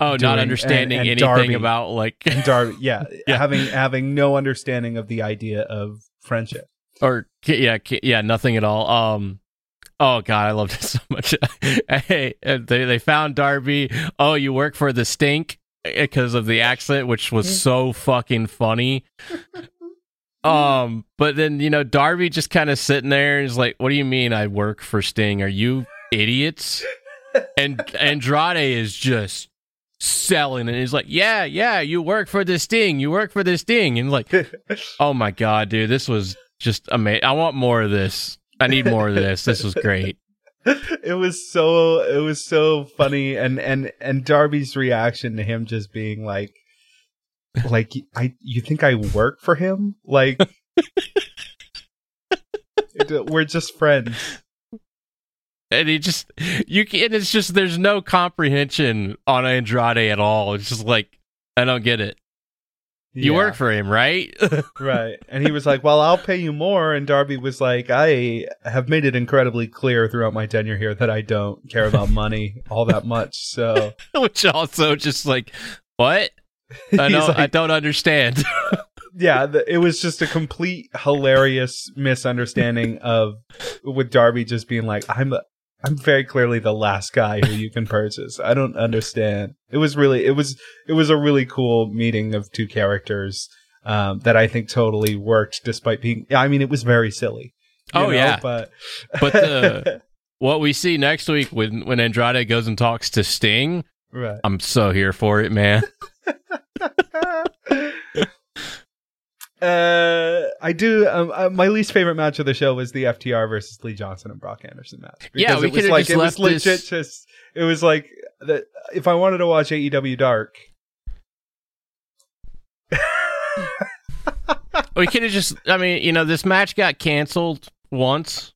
Oh, not understanding and- and anything Darby. about like Darby. Yeah, Yeah. having having no understanding of the idea of friendship. or yeah, yeah, nothing at all. Um, oh god, I loved it so much. hey, uh, they they found Darby. Oh, you work for the stink because of the accent, which was so fucking funny. Um, but then you know Darby just kind of sitting there and is like, "What do you mean I work for Sting? Are you idiots?" And Andrade is just selling and he's like, "Yeah, yeah, you work for this thing You work for this thing And like, Oh my god, dude, this was just amazing. I want more of this. I need more of this. This was great. it was so it was so funny and and and Darby's reaction to him just being like like I you think I work for him? Like we're just friends. And he just you can it's just there's no comprehension on Andrade at all. It's just like I don't get it. You Yeah, work for him, right? right. And he was like, "Well, I'll pay you more." And Darby was like, "I have made it incredibly clear throughout my tenure here that I don't care about money all that much." So Which also just like what? I don't I don't understand. yeah, the, it was just a complete hilarious misunderstanding of with Darby just being like, "I'm a, I'm very clearly the last guy who you can purchase. I don't understand." It was really, it was, it was a really cool meeting of two characters um, that I think totally worked, despite being. I mean, it was very silly. Oh, know, yeah. but But the what we see next week when when Andrade goes and talks to Sting, right. I'm so here for it, man. Uh, I do. Um, uh, my least favorite match of the show was the FTR versus Lee Johnson and Brock Anderson match. Yeah, Because we it was like it was left this- legit. Just it was like that. If I wanted to watch AEW Dark, We could have just. I mean, you know, this match got canceled once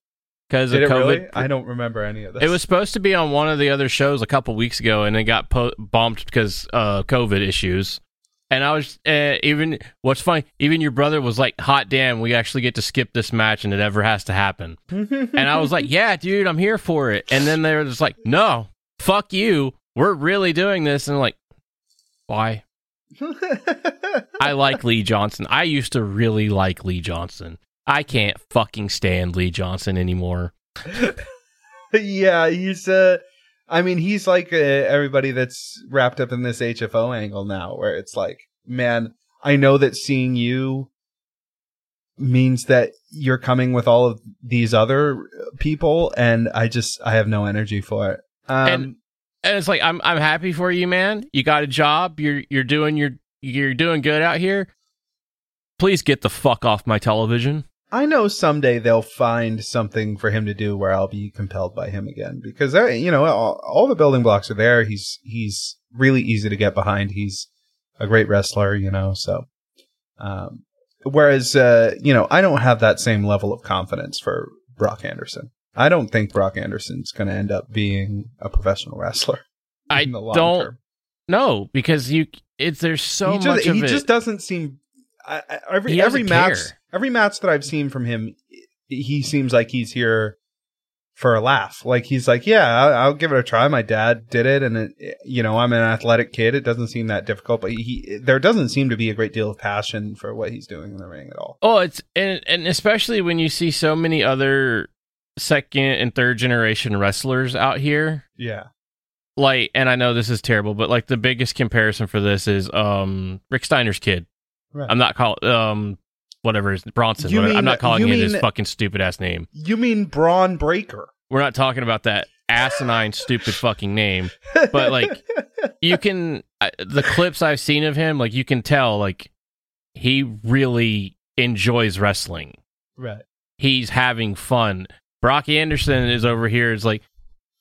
because of COVID. really? I don't remember any of this. It was supposed to be on one of the other shows a couple weeks ago, and it got po- bombed because uh, COVID issues. And I was uh, even. What's funny? Even your brother was like, "Hot damn, we actually get to skip this match, and it ever has to happen." and I was like, "Yeah, dude, I'm here for it." And then they were just like, "No, fuck you. We're really doing this." And I'm like, why? I like Lee Johnson. I used to really like Lee Johnson. I can't fucking stand Lee Johnson anymore. yeah, he's. Uh, I mean, he's like uh, everybody that's wrapped up in this HFO angle now, where it's like, man, I know that seeing you means that you're coming with all of these other people, and I just I have no energy for it. Um, And- And it's like I'm I'm happy for you, man. You got a job. You're you're doing your you're doing good out here. Please get the fuck off my television. I know someday they'll find something for him to do where I'll be compelled by him again because uh, you know all, all the building blocks are there. He's he's really easy to get behind. He's a great wrestler, you know. So, um, whereas uh, you know I don't have that same level of confidence for Brock Anderson. I don't think Brock Anderson's going to end up being a professional wrestler. I in the long don't term. know because you it's there's so he much of he it. just doesn't seem I, I, every every match care. Every match that I've seen from him he seems like he's here for a laugh like he's like yeah I'll, I'll give it a try my dad did it and it, you know I'm an athletic kid it doesn't seem that difficult but he there doesn't seem to be a great deal of passion for what he's doing in the ring at all Oh, it's and and especially when you see so many other second and third generation wrestlers out here. yeah Like, and I know this is terrible, but like the biggest comparison for this is um Rick Steiner's kid. Right. I'm not calling um whatever his Bronson. Whatever. I'm not calling him his fucking stupid ass name. you mean Bron Breakker We're not talking about that asinine stupid fucking name. But like you can I, the clips I've seen of him, like you can tell like he really enjoys wrestling. right he's having fun. Brocky Anderson is over here. Is like,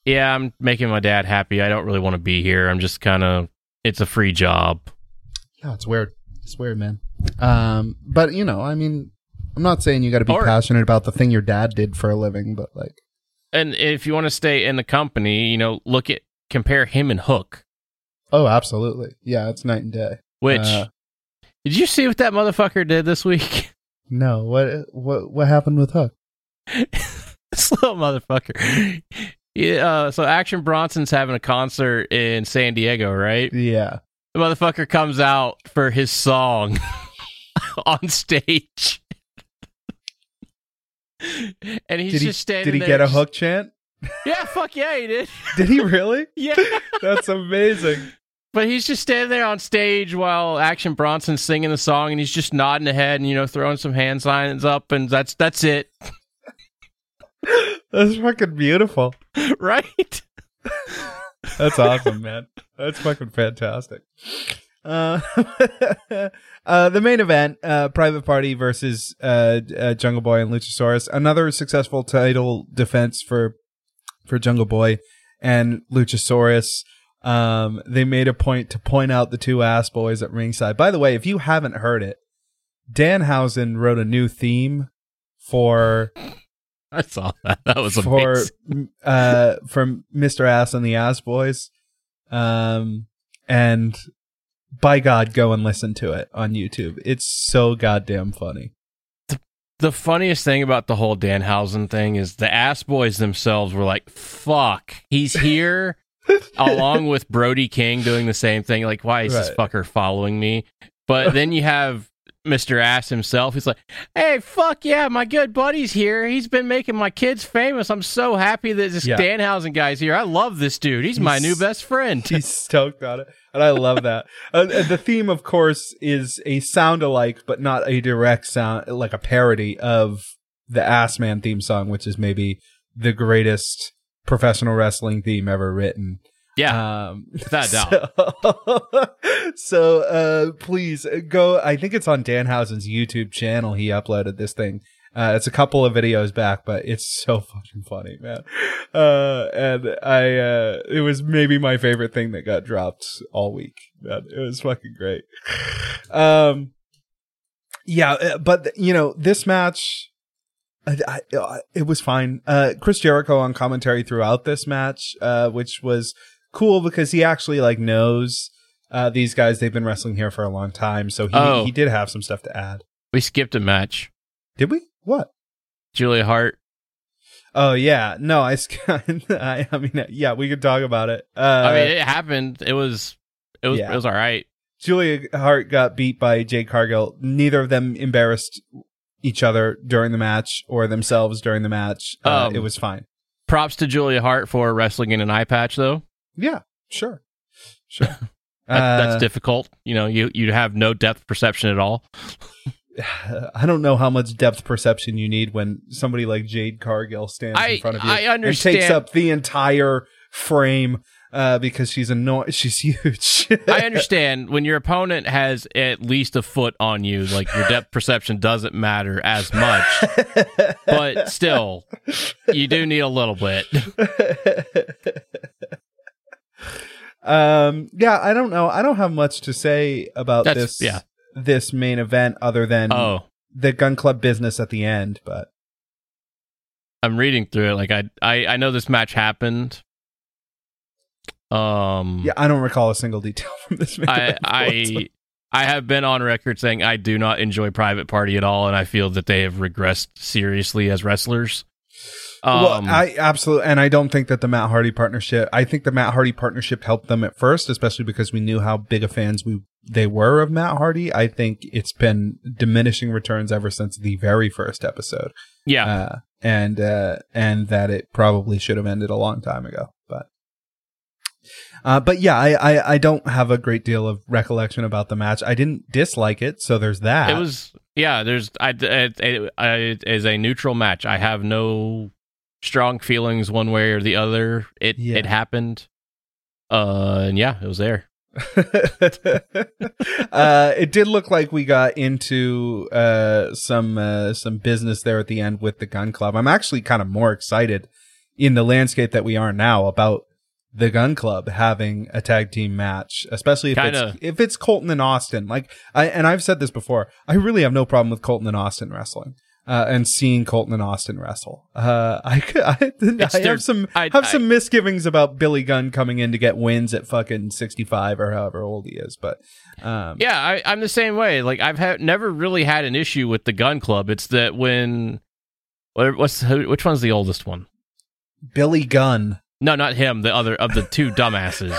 yeah, I'm making my dad happy. I don't really want to be here. I'm just kind of. It's a free job. yeah it's weird it's weird man um but you know I mean I'm not saying you got to be Or- passionate about the thing your dad did for a living, but like, And if you want to stay in the company, you know, look at compare him and Hook. oh, absolutely, yeah, it's night and day. Which Uh, did you see what that motherfucker did this week? No, what what what happened with Hook? this little motherfucker. Yeah, uh, so Action Bronson's having a concert in San Diego, right? Yeah, The motherfucker comes out for his song on stage. and he's did he just standing did he there get a just- Hook chant? Yeah, fuck yeah, he did. Did he really? Yeah. That's amazing. But he's just standing there on stage while Action Bronson's singing the song, and he's just nodding ahead and you know throwing some hand signs up, and that's that's it, That's fucking beautiful. right? That's awesome, man. That's fucking fantastic. Uh, uh, the main event, uh, Private Party versus uh, uh, Jungle Boy and Luchasaurus. Another successful title defense for for Jungle Boy and Luchasaurus. Um, they made a point to point out the two ass boys at ringside. By the way, if you haven't heard it, Danhausen wrote a new theme for I saw that. That was for uh from Mr. Ass and the Ass Boys. Um and by God, go and listen to it on YouTube. It's so goddamn funny. The funniest thing about the whole Danhausen thing is the ass boys themselves were like, "Fuck, he's here." along with Brody King doing the same thing. Like, why is this fucker following me? But then you have Mr. Ass himself. He's like, hey, fuck yeah, my good buddy's here. He's been making my kids famous. I'm so happy that this Yeah. Danhausen guy's here. I love this dude. He's, my new best friend. He's stoked on it. And I love that. uh, the theme, of course, is a sound alike, but not a direct sound, like a parody of the Ass Man theme song, which is maybe the greatest professional wrestling theme ever written. Yeah, Um, without doubt. So, so uh, please go. I think it's on Danhausen's YouTube channel. He uploaded this thing. Uh, it's a couple of videos back, but it's so fucking funny, man. Uh, and I, uh, it was maybe my favorite thing that got dropped all week. Man. It was fucking great. Um, yeah, uh, but you know, this match, I, I, uh, it was fine. Uh, Chris Jericho on commentary throughout this match, uh, which was cool because he actually like knows uh, these guys. They've been wrestling here for a long time, so he Oh. he did have some stuff to add. we skipped a match. Did we? What? Julia Hart. Oh yeah, no, I, sk- I, I mean, yeah, we could talk about it. Uh, I mean, it happened. It was, it was, yeah. it was all right. Julia Hart got beat by Jade Cargill. Neither of them embarrassed each other during the match or themselves during the match. Uh, Um, it was fine. Props to Julia Hart for wrestling in an eye patch, though. Yeah, sure, sure. That, Uh, that's difficult. You know, you you have no depth perception at all. I don't know how much depth perception you need when somebody like Jade Cargill stands I- in front of you I and takes up the entire frame uh, because she's annoying. She's huge. I understand when your opponent has at least a foot on you, like your depth perception doesn't matter as much, but still, you do need a little bit. Um, yeah, I don't know. I don't have much to say about That's- this. yeah. this main event other than Oh, the gun club business at the end. But I'm reading through it. Like I, I, I know this match happened. Um, yeah, I don't recall a single detail from this main I, event. I, I have been on record saying I do not enjoy Private Party at all, and I feel that they have regressed seriously as wrestlers. Um, well, I absolutely, and I don't think that the Matt Hardy partnership. I think the Matt Hardy partnership helped them at first, especially because we knew how big of fans we they were of Matt Hardy. I think it's been diminishing returns ever since the very first episode, yeah, uh, and uh, and that it probably should have ended a long time ago. But uh, but yeah, I, I I don't have a great deal of recollection about the match. I didn't dislike it, so there's that. it was yeah. There's I, it, it, I it is a neutral match. I have no strong feelings one way or the other. It Yeah. it happened. Uh, and yeah, it was there. uh, it did look like we got into uh, some uh, some business there at the end with the gun club. I'm actually kind of more excited in the landscape that we are now about the gun club having a tag team match, especially if Kinda. it's if it's Colten and Austin. Like I and I've said this before, I really have no problem with Colten and Austin wrestling. uh, and seeing Colten and Austin wrestle. Uh, I I, I have some I- have some misgivings about Billy Gunn coming in to get wins at fucking sixty five or however old he is, but um, Yeah, I, I'm the same way. Like I've had never really had an issue with the gun club. It's that when what, what's which one's the oldest one? Billy Gunn. No, not him. The other of the two dumbasses.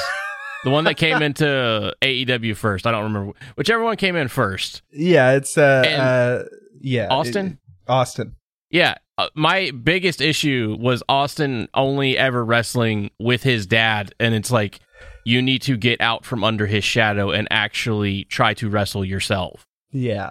The one that came into AEW first. I don't remember whichever one came in first. Yeah, it's uh, uh yeah, Austin? it- Austin. Yeah, uh, my biggest issue was Austin only ever wrestling with his dad, and it's like you need to get out from under his shadow and actually try to wrestle yourself. Yeah.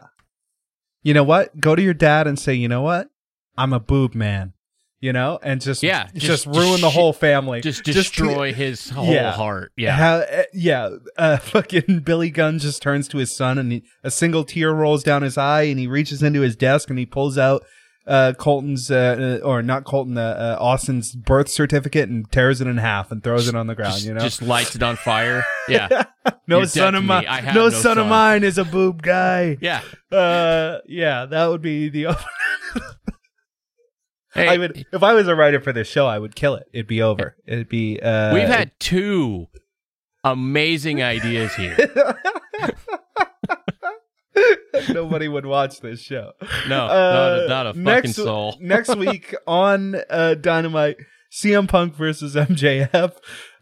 You know what? Go to your dad and say, you know what? I'm a boob man. You know, and just Yeah, just, just- ruin just the whole family. Just Just- destroy his whole Yeah. heart. Yeah. How, uh, yeah. Uh, fucking Billy Gunn just turns to his son, and he, a single tear rolls down his eye, and he reaches into his desk and he pulls out uh, Colten's, uh, uh, or not Colten, uh, uh, Austin's birth certificate and tears it in half and throws it on the ground. just, you know, just lights it on fire. Yeah. no you're son of mine, me. I have no, no son, of mine is a boob guy. Yeah. Uh, yeah, that would be the. Hey, I would if I was a writer for this show, I would kill it. It'd be over. It'd be. Uh, we've had two amazing ideas here. nobody would watch this show. No, Uh, not, a, not a fucking next, soul. next week on uh, Dynamite, CM Punk versus MJF,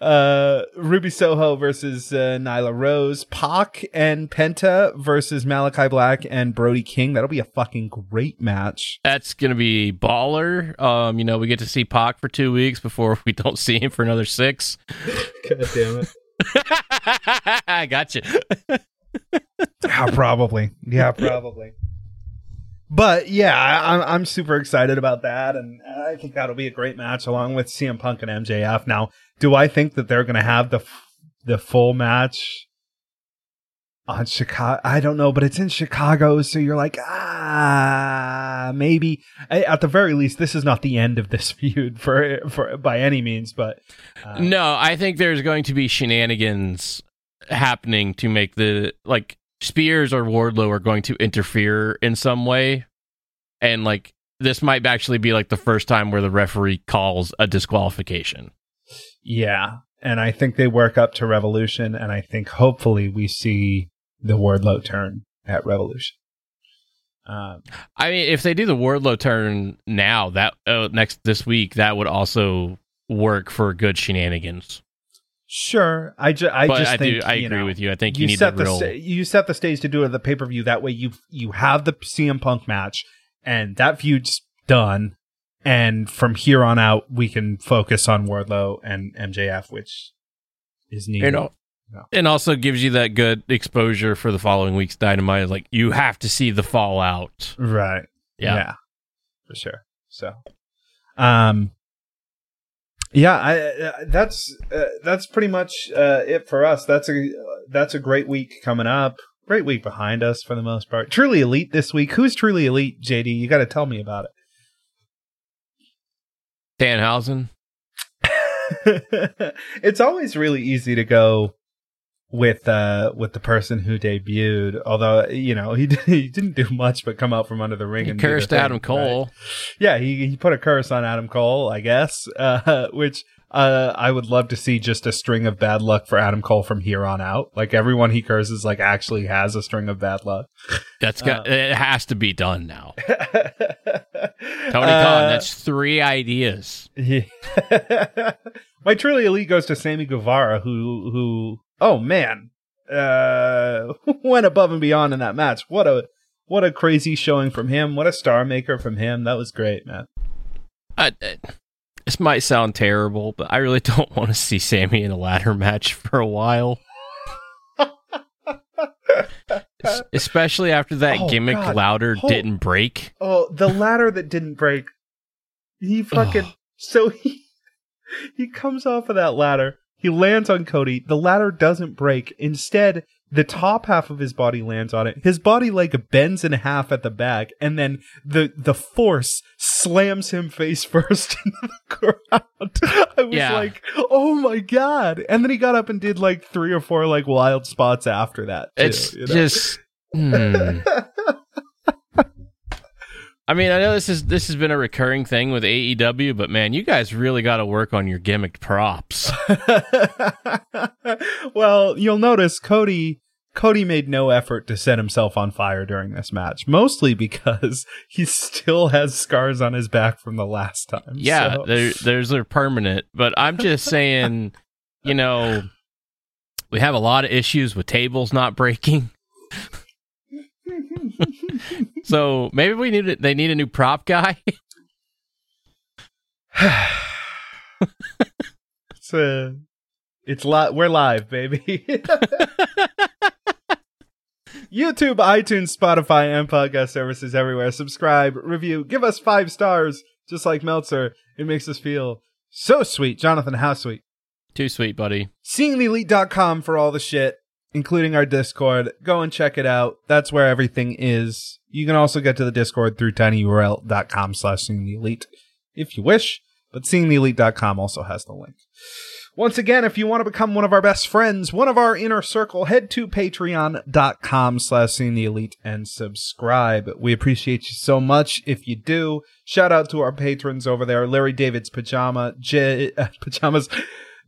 uh, Ruby Soho versus uh, Nyla Rose, Pac and Penta versus Malakai Black and Brody King. That'll be a fucking great match. That's gonna be baller. Um, you know, we get to see Pac for two weeks before we don't see him for another six. God damn it. I got you. Yeah, probably. Yeah, probably. But yeah, I, I'm I'm super excited about that, and I think that'll be a great match along with CM Punk and MJF. Now, do I think that they're going to have the f- the full match on Chicago? I don't know, but it's in Chicago, so you're like, ah, maybe. At the very least, this is not the end of this feud for for by any means, but uh, No, I think there's going to be shenanigans happening to make the like Spears or Wardlow are going to interfere in some way, and like this might actually be like the first time where the referee calls a disqualification. Yeah. And I think they work up to Revolution, and I think hopefully we see the Wardlow turn at Revolution. Um, I mean, if they do the Wardlow turn now, that uh, next this week, that would also work for good shenanigans. sure, I, ju- I but just I think do, I agree know, with you. I think you, You, need set the real. sta- you set the stage to do it at the pay per view. That way, you you have the CM Punk match, and that feud's done. And from here on out, we can focus on Wardlow and MJF, which is needed. you know, No. and also gives you that good exposure for the following week's Dynamite. Like you have to see the fallout. Right. Yeah. for sure. So, um, yeah, I uh, that's uh, that's pretty much uh, it for us. That's a that's a great week coming up. Great week behind us for the most part. Truly elite this week. Who's truly elite, JD? You got to tell me about Danhausen. it's always really easy to go with uh with the person who debuted. Although you know he he didn't do much but come out from under the ring He and cursed thing, Adam right? Cole. yeah, he he put a curse on Adam Cole, I guess, uh, which uh, I would love to see just a string of bad luck for Adam Cole from here on out. Like everyone he curses, like actually has a string of bad luck. That's got. Uh, it has to be done now. Tony Tony Khan. That's three ideas. Yeah. My truly elite goes to Sammy Guevara, who who oh man, uh, went above and beyond in that match. What a what a crazy showing from him. What a star maker from him. That was great, man. I, I- this might sound terrible, but I really don't want to see Sammy in a ladder match for a while. Especially after that Oh, gimmick God. louder Hold- didn't break. Oh, the ladder that didn't break. He fucking so he he comes off of that ladder. He lands on Cody. The ladder doesn't break. Instead, the top half of his body lands on it. His body like bends in half at the back, and then the the force slams him face first into the ground. I was Yeah. like, "Oh my god!" And then he got up and did like three or four like wild spots after that. too, It's you know? just. hmm. I mean, I know this is this has been a recurring thing with AEW, but man, you guys really got to work on your gimmicked props. well, you'll notice Cody Cody made no effort to set himself on fire during this match, mostly because he still has scars on his back from the last time. Yeah, so- there, there's a permanent, but I'm just saying, you know, we have a lot of issues with tables not breaking. So maybe we need a, they need a new prop guy. it's uh, it's li- we're live, baby. YouTube, iTunes, Spotify, and podcast services everywhere. Subscribe, review, give us five stars, just like Meltzer. It makes us feel so sweet. Jonathan, how sweet. Too sweet, buddy. seeingtheelite.com for all the shit, including our Discord. Go and check it out. That's where everything is. You can also get to the Discord through tinyurl.com slash seeing the elite if you wish, but seeingtheelite.com also has the link. Once again, if you want to become one of our best friends, one of our inner circle, head to patreon.com slash seeing the elite and subscribe. We appreciate you so much if you do. Shout out to our patrons over there, Larry David's Pajama, J, Pajamas,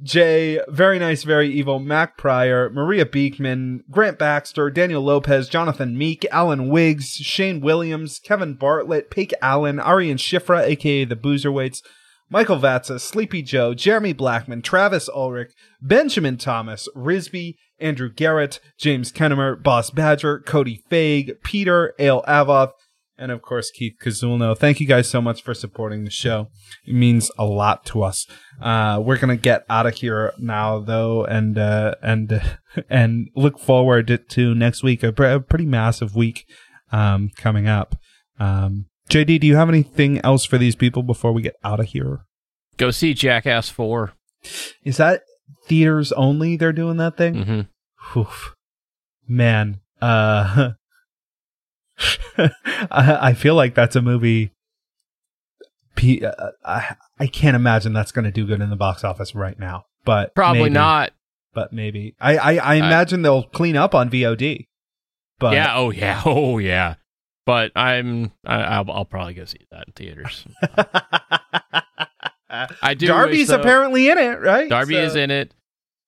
Jay, Very Nice, Very Evil, Mac Pryor, Maria Beekman, Grant Baxter, Daniel Lopez, Jonathan Meek, Alan Wiggs, Shane Williams, Kevin Bartlett, Pake Allen, Arian Shifra, aka the Boozerweights, Michael Vatsa, Sleepy Joe, Jeremy Blackman, Travis Ulrich, Benjamin Thomas, Risby, Andrew Garrett, James Kennemer, Boss Badger, Cody Faig, Peter, Ale Avoth, and of course Keith Kazulno. Thank you guys so much for supporting the show. It means a lot to us. Uh, we're gonna get out of here now though, and uh, and and look forward to next week. A, pre- a pretty massive week um, coming up. Um, JD, do you have anything else for these people before we get out of here? Go see Jackass 4. Is that theaters only? They're doing that thing. hmm Oof. Man, uh, I, I feel like that's a movie. P- uh, I I can't imagine that's going to do good in the box office right now, but Probably maybe. not. But maybe I I, I imagine they'll clean up on VOD. But yeah. Oh yeah. Oh yeah. But I'm. I, I'll, I'll probably go see that in theaters. I do. Darby's wish, though- apparently in it, right? Darby So- is in it.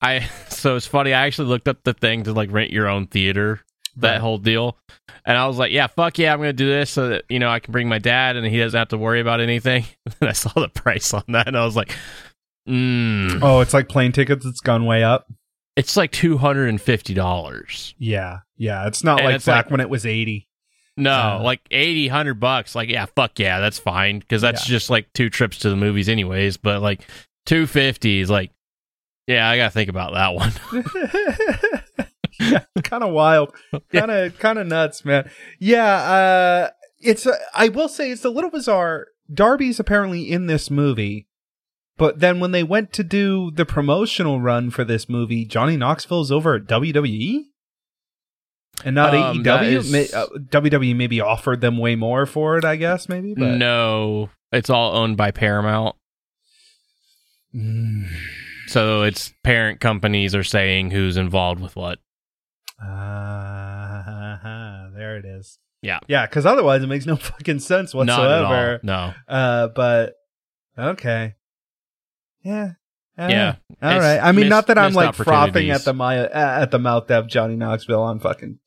I so it's funny. I actually looked up the thing to like rent your own theater, that Right. whole deal, and I was like, yeah, fuck yeah, I'm gonna do this so that you know I can bring my dad and he doesn't have to worry about anything. and I saw the price on that, and I was like, mm, Oh, it's like plane tickets. It's gone way up. it's like two hundred and fifty dollars. Yeah, yeah. It's not And like it's back like- when it was eighty. No, like 80, 100 bucks. Like, yeah, fuck yeah, that's fine because that's Yeah. just like two trips to the movies, anyways. But like two fifty is like, yeah, I gotta think about that one. yeah, kind of wild, kind of kind of nuts, man. Yeah, uh, it's. A, I will say it's a little bizarre. Darby's apparently in this movie, but then when they went to do the promotional run for this movie, Johnny Knoxville's over at WWE. And not Um, AEW. is- May- uh, WWE maybe offered them way more for it, I guess. Maybe, but no, it's all owned by Paramount. Mm. So it's parent companies are saying who's involved with what. Ah, there it is. Yeah. yeah, because otherwise it makes no fucking sense whatsoever. No. Uh, but okay, yeah, All Yeah. right. all right. I mean, missed- not that I'm like frothing at the my at the mouth of Johnny Knoxville on fucking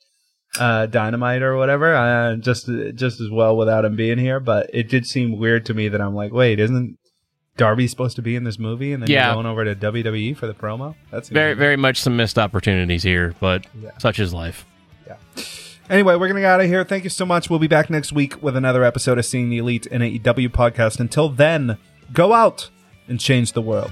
uh, Dynamite or whatever. Uh, just just as well without him being here. But it did seem weird to me that I'm like, wait, isn't Darby supposed to be in this movie, and then Yeah. you're going over to WWE for the promo? That's Very, very much some missed opportunities here, but Yeah. such is life. Yeah. Anyway, we're going to get out of here. Thank you so much. We'll be back next week with another episode of Seeing the Elite, an AEW podcast. Until then, go out and change the world.